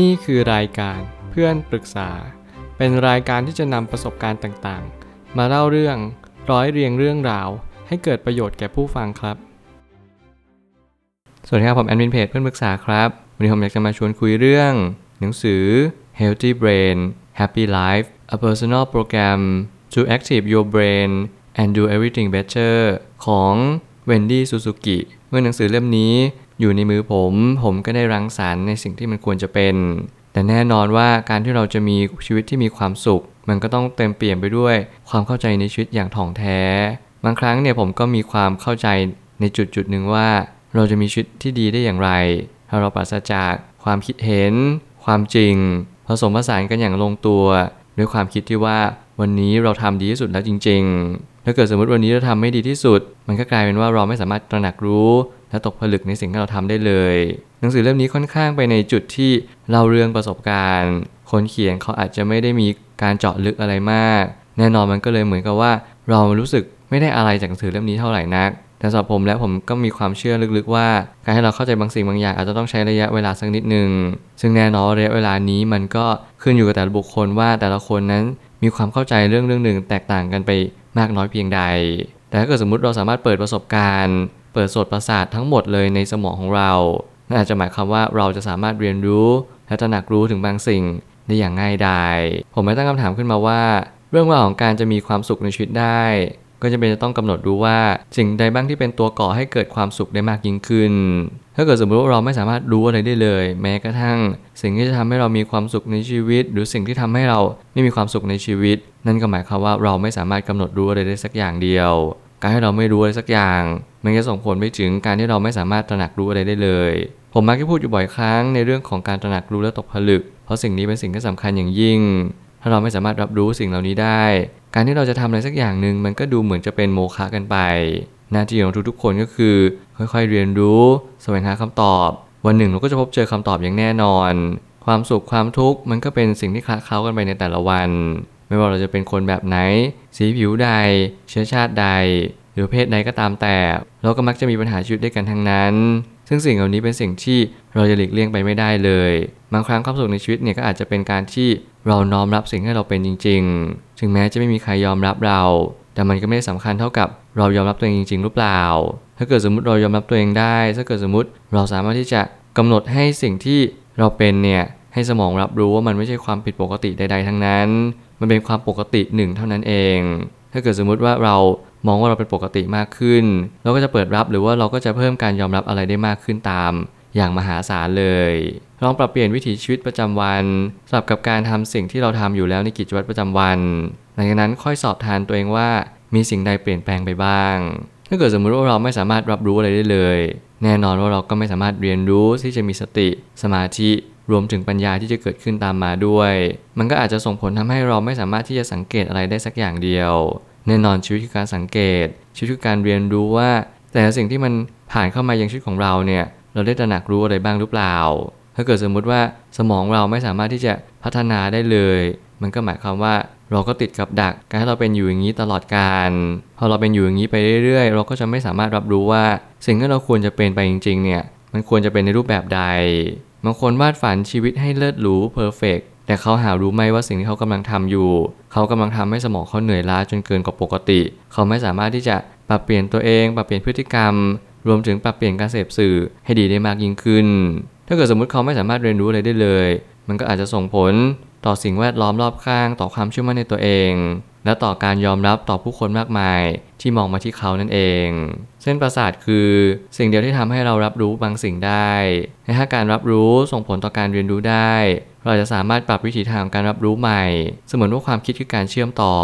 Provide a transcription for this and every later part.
นี่คือรายการเพื่อนปรึกษา เป็นรายการที่จะนำประสบการณ์ต่างๆ มาเล่าเรื่องร้อยเรียงเรื่องราว ให้เกิดประโยชน์แก่ผู้ฟังครับ สวัสดีครับ ผมแอดมินเพจเพื่อนปรึกษาครับ วันนี้ผมอยากจะมาชวนคุยเรื่อง หนังสือ Healthy Brain Happy Life A Personal Program to Active Your Brain and Do Everything Better ของ Wendy Suzuki เมื่อหนังสือเล่มนี้ อยู่ในมือผม ผมก็ได้รังสรรค์ในสิ่งที่มันควรจะเป็น แต่แน่นอนว่าการที่เราจะมีชีวิตที่มีความสุข มันก็ต้องเต็มเปี่ยมไปด้วย ความเข้าใจในชีวิตอย่างถ่องแท้ บางครั้งเนี่ยผมก็มีความเข้าใจในจุดจุดหนึ่งว่า เราจะมีชีวิตที่ดีได้อย่างไร ถ้าเราปราศจากความคิดเห็น ความจริง ผสมผสานกันอย่างลงตัว ด้วยความคิดที่ว่าวันนี้เราทำดีที่สุดแล้วจริง ๆ ถ้าเกิดสมมติวันนี้เราทำไม่ดีที่สุด มันก็กลายเป็นว่าเราไม่สามารถตระหนักรู้ และตกผลึกในสิ่งที่เราทำได้เลย หนังสือเล่มนี้ค่อนข้างไปในจุดที่เล่าเรื่องประสบการณ์ คนเขียนเขาอาจจะไม่ได้มีการเจาะลึกอะไรมาก แน่นอนมันก็เลยเหมือนกับว่า เรารู้สึกไม่ได้อะไรจากหนังสือเล่มนี้เท่าไหร่นัก แต่สำหรับผมแล้วผมก็มีความเชื่อลึกๆว่า การให้เราเข้าใจบางสิ่งบางอย่างอาจจะต้องใช้ระยะเวลาสักนิดหนึ่งซึ่งแน่นอนระยะเวลานี้มันก็ขึ้นอยู่กับแต่ละบุคคลว่าแต่ละคนนั้นมีความเข้าใจเรื่องเรื่องหนึ่งแตกต่างกันไป มากน้อยเพียงใด แต่ถ้าเกิดสมมติเราสามารถเปิดประสบการณ์ เปิดสตประสาททั้งหมดเลยในสมองของเรานั่นอาจจะหมายความว่าเราจะสามารถเรียนรู้และตระหนักรู้ถึงบางสิ่งได้อย่างง่ายดาย ผมไม่ตั้งคำถามขึ้นมาว่า เรื่องราวของการจะมีความสุขในชีวิตได้ ก็จะเป็นจะต้องกำหนดดูว่าสิ่งใดบ้างที่เป็นตัวก่อให้เกิดความสุขได้มากยิ่งขึ้น ถ้าเกิดสมมติว่าเราไม่สามารถรู้อะไรได้เลย แม้กระทั่ง สิ่งที่จะทำให้เรามีความสุขในชีวิต หรือสิ่งที่ทำให้เราไม่มีความสุขในชีวิต นั่นก็หมายความว่าเราไม่สามารถกำหนดรู้อะไรได้สักอย่างเดียว การให้เราไม่รู้อะไรสักอย่าง มันจะส่งผลไปถึงการที่เราไม่สามารถตระหนักรู้อะไรได้เลย ผมมักจะพูดอยู่บ่อยครั้งในเรื่องของการตระหนักรู้และตกผลึก เพราะสิ่งนี้เป็นสิ่งที่สำคัญอย่างยิ่ง ถ้าเราไม่สามารถรับรู้สิ่งเหล่านี้ได้ การที่เราจะทำอะไรสักอย่างหนึ่งมันก็ดูเหมือนจะเป็นโมฆะกันไป หน้าที่ของทุกๆคนก็คือ ค่อยๆเรียนรู้แสวงหาคำตอบ วันหนึ่งเราก็จะพบเจอคำตอบอย่างแน่นอน ความสุขความทุกข์มันก็เป็นสิ่งที่คละเคล้ากันไปในแต่ละวัน ไม่ว่าเราจะเป็นคนแบบไหน สีผิวใด เชื้อชาติใด หรือเพศใดก็ตามแต่ เราก็มักจะมีปัญหาชีวิตด้วยกันทั้งนั้น ซึ่งสิ่งเหล่านี้เป็นสิ่งที่เราจะหลีกเลี่ยงไปไม่ได้เลยบางครั้งความสุขในชีวิตเนี่ยก็อาจจะเป็นการที่เราน้อมรับสิ่งที่เราเป็นจริง ๆ ถึงแม้จะไม่มีใครยอมรับเรา แต่มันก็ไม่ได้สำคัญเท่ากับเรายอมรับตัวเองจริง ๆ หรือเปล่า ถ้าเกิดสมมติเรายอมรับตัวเองได้ ถ้าเกิดสมมติเราสามารถที่จะกำหนดให้สิ่งที่เราเป็นเนี่ยให้สมองรับรู้ว่ามันไม่ใช่ความผิดปกติใด ๆ ทั้งนั้น มันเป็นความปกติหนึ่งเท่านั้นเอง ถ้าเกิดสมมุติว่าเรามองว่าเราเป็นปกติมากขึ้น เราก็จะเปิดรับหรือว่าเราก็จะเพิ่มการยอมรับอะไรได้มากขึ้นตาม อย่างมหาศาลเลย ลองปรับเปลี่ยนวิถีชีวิตประจำวันสลับกับการทำสิ่งที่เราทำอยู่แล้วในกิจวัตรประจำวันหลังจากนั้นค่อยสอบทานตัวเองว่ามีสิ่งใดเปลี่ยนแปลงไปบ้าง ถ้าเกิดสมมติว่าเราไม่สามารถรับรู้อะไรได้เลย แน่นอนว่าเราก็ไม่สามารถเรียนรู้ที่จะมีสติ สมาธิรวมถึงปัญญาที่จะเกิดขึ้นตามมาด้วย มันก็อาจจะส่งผลทำให้เราไม่สามารถที่จะสังเกตอะไรได้สักอย่างเดียว แน่นอนชีวิตคือการสังเกต ชีวิตคือการเรียนรู้ว่า แต่ละสิ่งที่มันผ่านเข้ามายังชีวิตของเราเนี่ย เราได้ตระหนักรู้อะไรบ้างหรือเปล่า ถ้าเกิดสมมุติว่าสมองเราไม่สามารถที่จะพัฒนาได้เลย มันก็หมายความว่าเราก็ติดกับดักการให้เราเป็นอยู่อย่างนี้ตลอดการ พอเราเป็นอยู่อย่างนี้ไปเรื่อยๆ เราก็จะไม่สามารถรับรู้ว่า สิ่งที่เราควรจะเป็นไปจริงๆ เนี่ย มันควรจะเป็นในรูปแบบใด บางคนวาดฝันชีวิตให้เลิศหรู perfect แต่เขาหารู้ไหมว่าสิ่งที่เขากำลังทำอยู่ เขากำลังทำให้สมองเขาเหนื่อยล้าจนเกินกว่าปกติ เขาไม่สามารถที่จะปรับเปลี่ยนตัวเอง ปรับเปลี่ยนพฤติกรรม รวมถึงปรับเปลี่ยนการเสพสื่อให้ดีได้มากยิ่งขึ้น ถ้าเกิดสมมติเขาไม่สามารถเรียนรู้อะไรได้เลย มันก็อาจจะส่งผลต่อสิ่งแวดล้อมรอบข้าง ต่อความเชื่อมั่นในตัวเอง และต่อการยอมรับต่อผู้คนมากมายที่มองมาที่เขานั่นเอง เส้นประสาทคือสิ่งเดียวที่ทำให้เรารับรู้บางสิ่งได้และถ้าการรับรู้ส่งผลต่อการเรียนรู้ได้ เราจะสามารถปรับวิธีทางการรับรู้ใหม่ เสมือนว่าความคิดคือการเชื่อมต่อ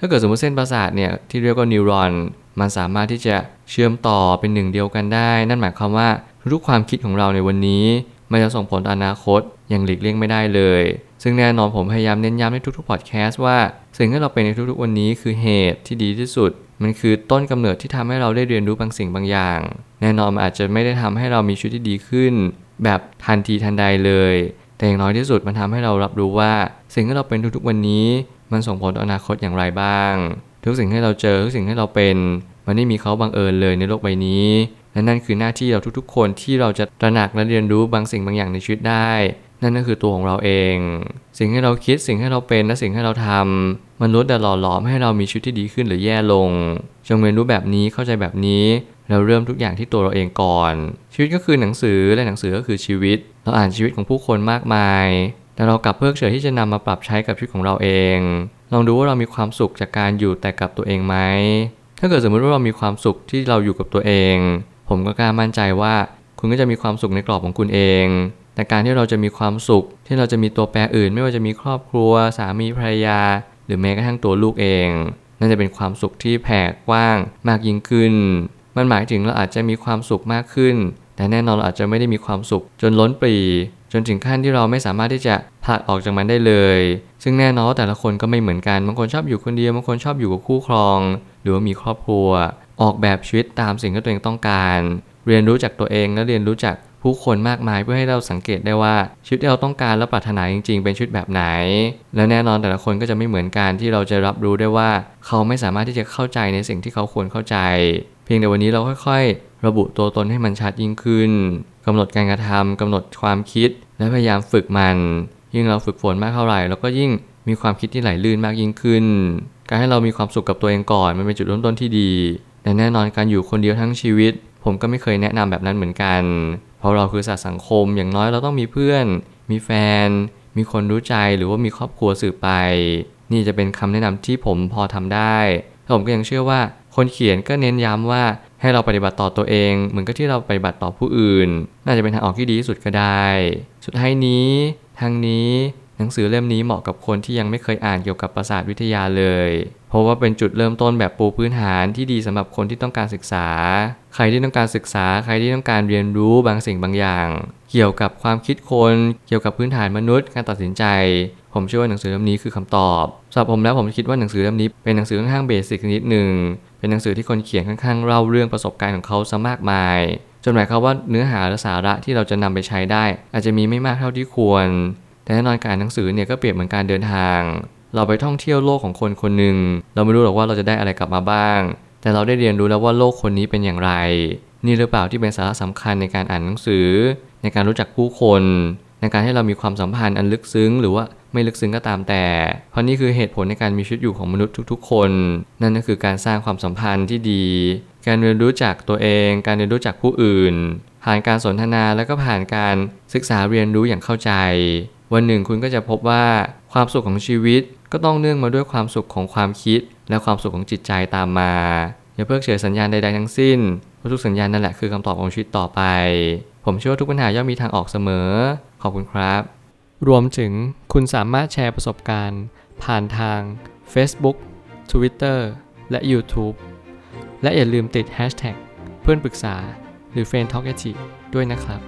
ถ้าเกิดสมมติเส้นประสาทเนี่ยที่เรียกว่านิวรอน มันสามารถที่จะเชื่อมต่อเป็นหนึ่งเดียวกันได้ นั่นหมายความว่าทุกความคิดของเราในวันนี้ มันจะส่งผลต่ออนาคตอย่างหลีกเลี่ยงไม่ได้เลย ซึ่งแน่นอนผมพยายามเน้นย้ำในทุกๆพอดแคสต์ว่า สิ่งที่เราเป็นในทุกๆวันนี้คือเหตุที่ดีที่สุด มันคือต้นกำเนิดที่ทำให้เราได้เรียนรู้บางสิ่งบางอย่าง แน่นอนมันอาจจะไม่ได้ทำให้เรามีชีวิตที่ดีขึ้น แบบทันทีทันใดเลย แต่อย่างน้อยที่สุดมันทำให้เรารับรู้ว่า สิ่งที่เราเป็นทุกๆวันนี้ มันส่งผลต่ออนาคตอย่างไรบ้าง ทุกสิ่งที่เราเจอทุกสิ่งที่เราเป็น มันไม่มีเขาบังเอิญเลยในโลกใบนี้และนั่นคือหน้าที่เราทุกๆ คนที่เราจะตระหนักและเรียนรู้บางสิ่งบางอย่างในชีวิตได้ นั่นก็คือตัวของเราเอง สิ่งให้เราคิดสิ่งให้เราเป็นและสิ่งให้เราทำมันล้วนแต่หล่อหลอมให้เรามีชีวิตที่ดีขึ้นหรือแย่ลง จงเรียนรู้แบบนี้เข้าใจแบบนี้ เราเริ่มทุกอย่างที่ตัวเราเองก่อน ชีวิตก็คือหนังสือและหนังสือก็คือชีวิต เราอ่านชีวิตของผู้คนมากมาย แต่เรากลับเพิกเฉยที่จะนำมาปรับใช้กับชีวิตของเราเอง ลองดูว่าเรามีความสุขจากการอยู่แต่กับตัวเองไหม ถ้าเกิดสมมติว่าเรามีความสุขที่เราอยู่กับตัวเอง ผมก็กล้ามั่นใจว่าคุณก็จะมีความสุขในกรอบของคุณเอง แต่การที่เราจะมีความสุข ที่เราจะมีตัวแปรอื่น ไม่ว่าจะมีครอบครัว สามีภรรยา หรือแม้กระทั่งตัวลูกเองนั่นจะเป็นความสุขที่แผ่กว้างมากยิ่งขึ้น มันหมายถึงเราอาจจะมีความสุขมากขึ้น แต่แน่นอนเราอาจจะไม่ได้มีความสุข จนล้นปรี จนถึงขั้นที่เราไม่สามารถที่จะผลักออกจากมันได้เลย ซึ่งแน่นอนแต่ละคนก็ไม่เหมือนกัน บางคนชอบอยู่คนเดียว บางคนชอบอยู่กับคู่ครอง หรือว่ามีครอบครัว ออกแบบชีวิตตามสิ่งที่ตัวเองต้องการ เรียนรู้จากตัวเองและเรียนรู้จากผู้คนมากมายเพื่อให้เราสังเกตได้ว่าชีวิตที่เราต้องการและปรารถนาจริง ๆ เป็นชีวิตแบบไหน และแน่นอนแต่ละคนก็จะไม่เหมือนกันที่เราจะรับรู้ได้ว่า เขาไม่สามารถที่จะเข้าใจในสิ่งที่เขาควรเข้าใจ เพียงแต่วันนี้เราค่อย ๆ ระบุตัวตนให้มันชัดยิ่งขึ้นกำหนดการกระทำกำหนดความคิด และพยายามฝึกมัน ยิ่งเราฝึกฝนมากเท่าไหร่เราก็ยิ่งมีความคิดที่ไหลลื่นมากยิ่งขึ้น การให้เรามีความสุขกับตัวเองก่อนมันเป็นจุดเริ่มต้นที่ดีแต่แน่นอนการอยู่คนเดียวทั้งชีวิต ผมก็ไม่เคยแนะนำแบบนั้นเหมือนกัน เพราะเราคือสัตว์สังคมอย่างน้อยเราต้องมีเพื่อน มีแฟน มีคนรู้ใจหรือว่ามีครอบครัวสืบไป นี่จะเป็นคำแนะนำที่ผมพอทำได้ผมก็ยังเชื่อว่าคนเขียนก็เน้นย้ำว่า ให้เราปฏิบัติต่อตัวเอง เหมือนกับที่เราปฏิบัติต่อผู้อื่น น่าจะเป็นทางออกที่ดีที่สุดก็ได้ สุดท้ายนี้ ทางนี้ หนังสือเล่มนี้เหมาะกับคนที่ยังไม่เคยอ่านเกี่ยวกับประสาทวิทยาเลย เพราะว่าเป็นจุดเริ่มต้นแบบปูพื้นฐานที่ดีสำหรับคนที่ต้องการศึกษา ใครที่ต้องการศึกษา ใครที่ต้องการเรียนรู้บางสิ่งบางอย่าง เกี่ยวกับความคิดคน เกี่ยวกับพื้นฐานมนุษย์ การตัดสินใจ ผมเชื่อว่าหนังสือเล่มนี้คือคำตอบสำหรับผมแล้วผมคิดว่าหนังสือเล่มนี้เป็นหนังสือค่อนข้างเบสิกนิดหนึ่งเป็นหนังสือที่คนเขียนค่อนข้างเล่าเรื่องประสบการณ์ของเขาซะมากมายจนหมายความว่าเนื้อหาและสาระที่เราจะนำไปใช้ได้ อาจจะมีไม่มากเท่าที่ควร แต่แน่นอนการอ่านหนังสือเนี่ยก็เปรียบเหมือนการเดินทาง เราไปท่องเที่ยวโลกของคนคนหนึ่งเราไม่รู้หรอกว่าเราจะได้อะไรกลับมาบ้าง แต่เราได้เรียนรู้แล้วว่าโลกคนนี้เป็นอย่างไร นี่หรือเปล่าที่เป็นสาระสำคัญในการอ่านหนังสือ ในการรู้จักผู้คน ในการให้เรามีความสัมพันธ์อันลึกซึ้ง หรือว่าไม่ลึกซึ้งก็ตามแต่ เพราะนี่คือเหตุผลในการมีชีวิตอยู่ของมนุษย์ทุก ๆ คน นั่นก็คือการสร้างความสัมพันธ์ที่ดี การเรียนรู้จักตัวเอง การเรียนรู้จักผู้อื่น ผ่านการสนทนาแล้วก็ผ่านการศึกษาเรียนรู้อย่างเข้าใจ วันหนึ่งคุณก็จะพบว่าความสุขของชีวิต ก็ต้องเนื่องมาด้วยความสุขของความคิด และความสุขของจิตใจตามมา อย่าเพิกเฉยสัญญาณใดๆทั้งสิ้นเพราะทุกสัญญาณนั่นแหละคือคำตอบของชีวิตต่อไป ผมเชื่อว่าทุกปัญหาย่อมมีทางออกเสมอ ขอบคุณครับ รวมถึงคุณสามารถแชร์ประสบการณ์ ผ่านทาง Facebook Twitter และ YouTube และอย่าลืมติด Hashtag เพื่อนปรึกษาหรือ f r ร e n d t a l k a ด้วยนะครับ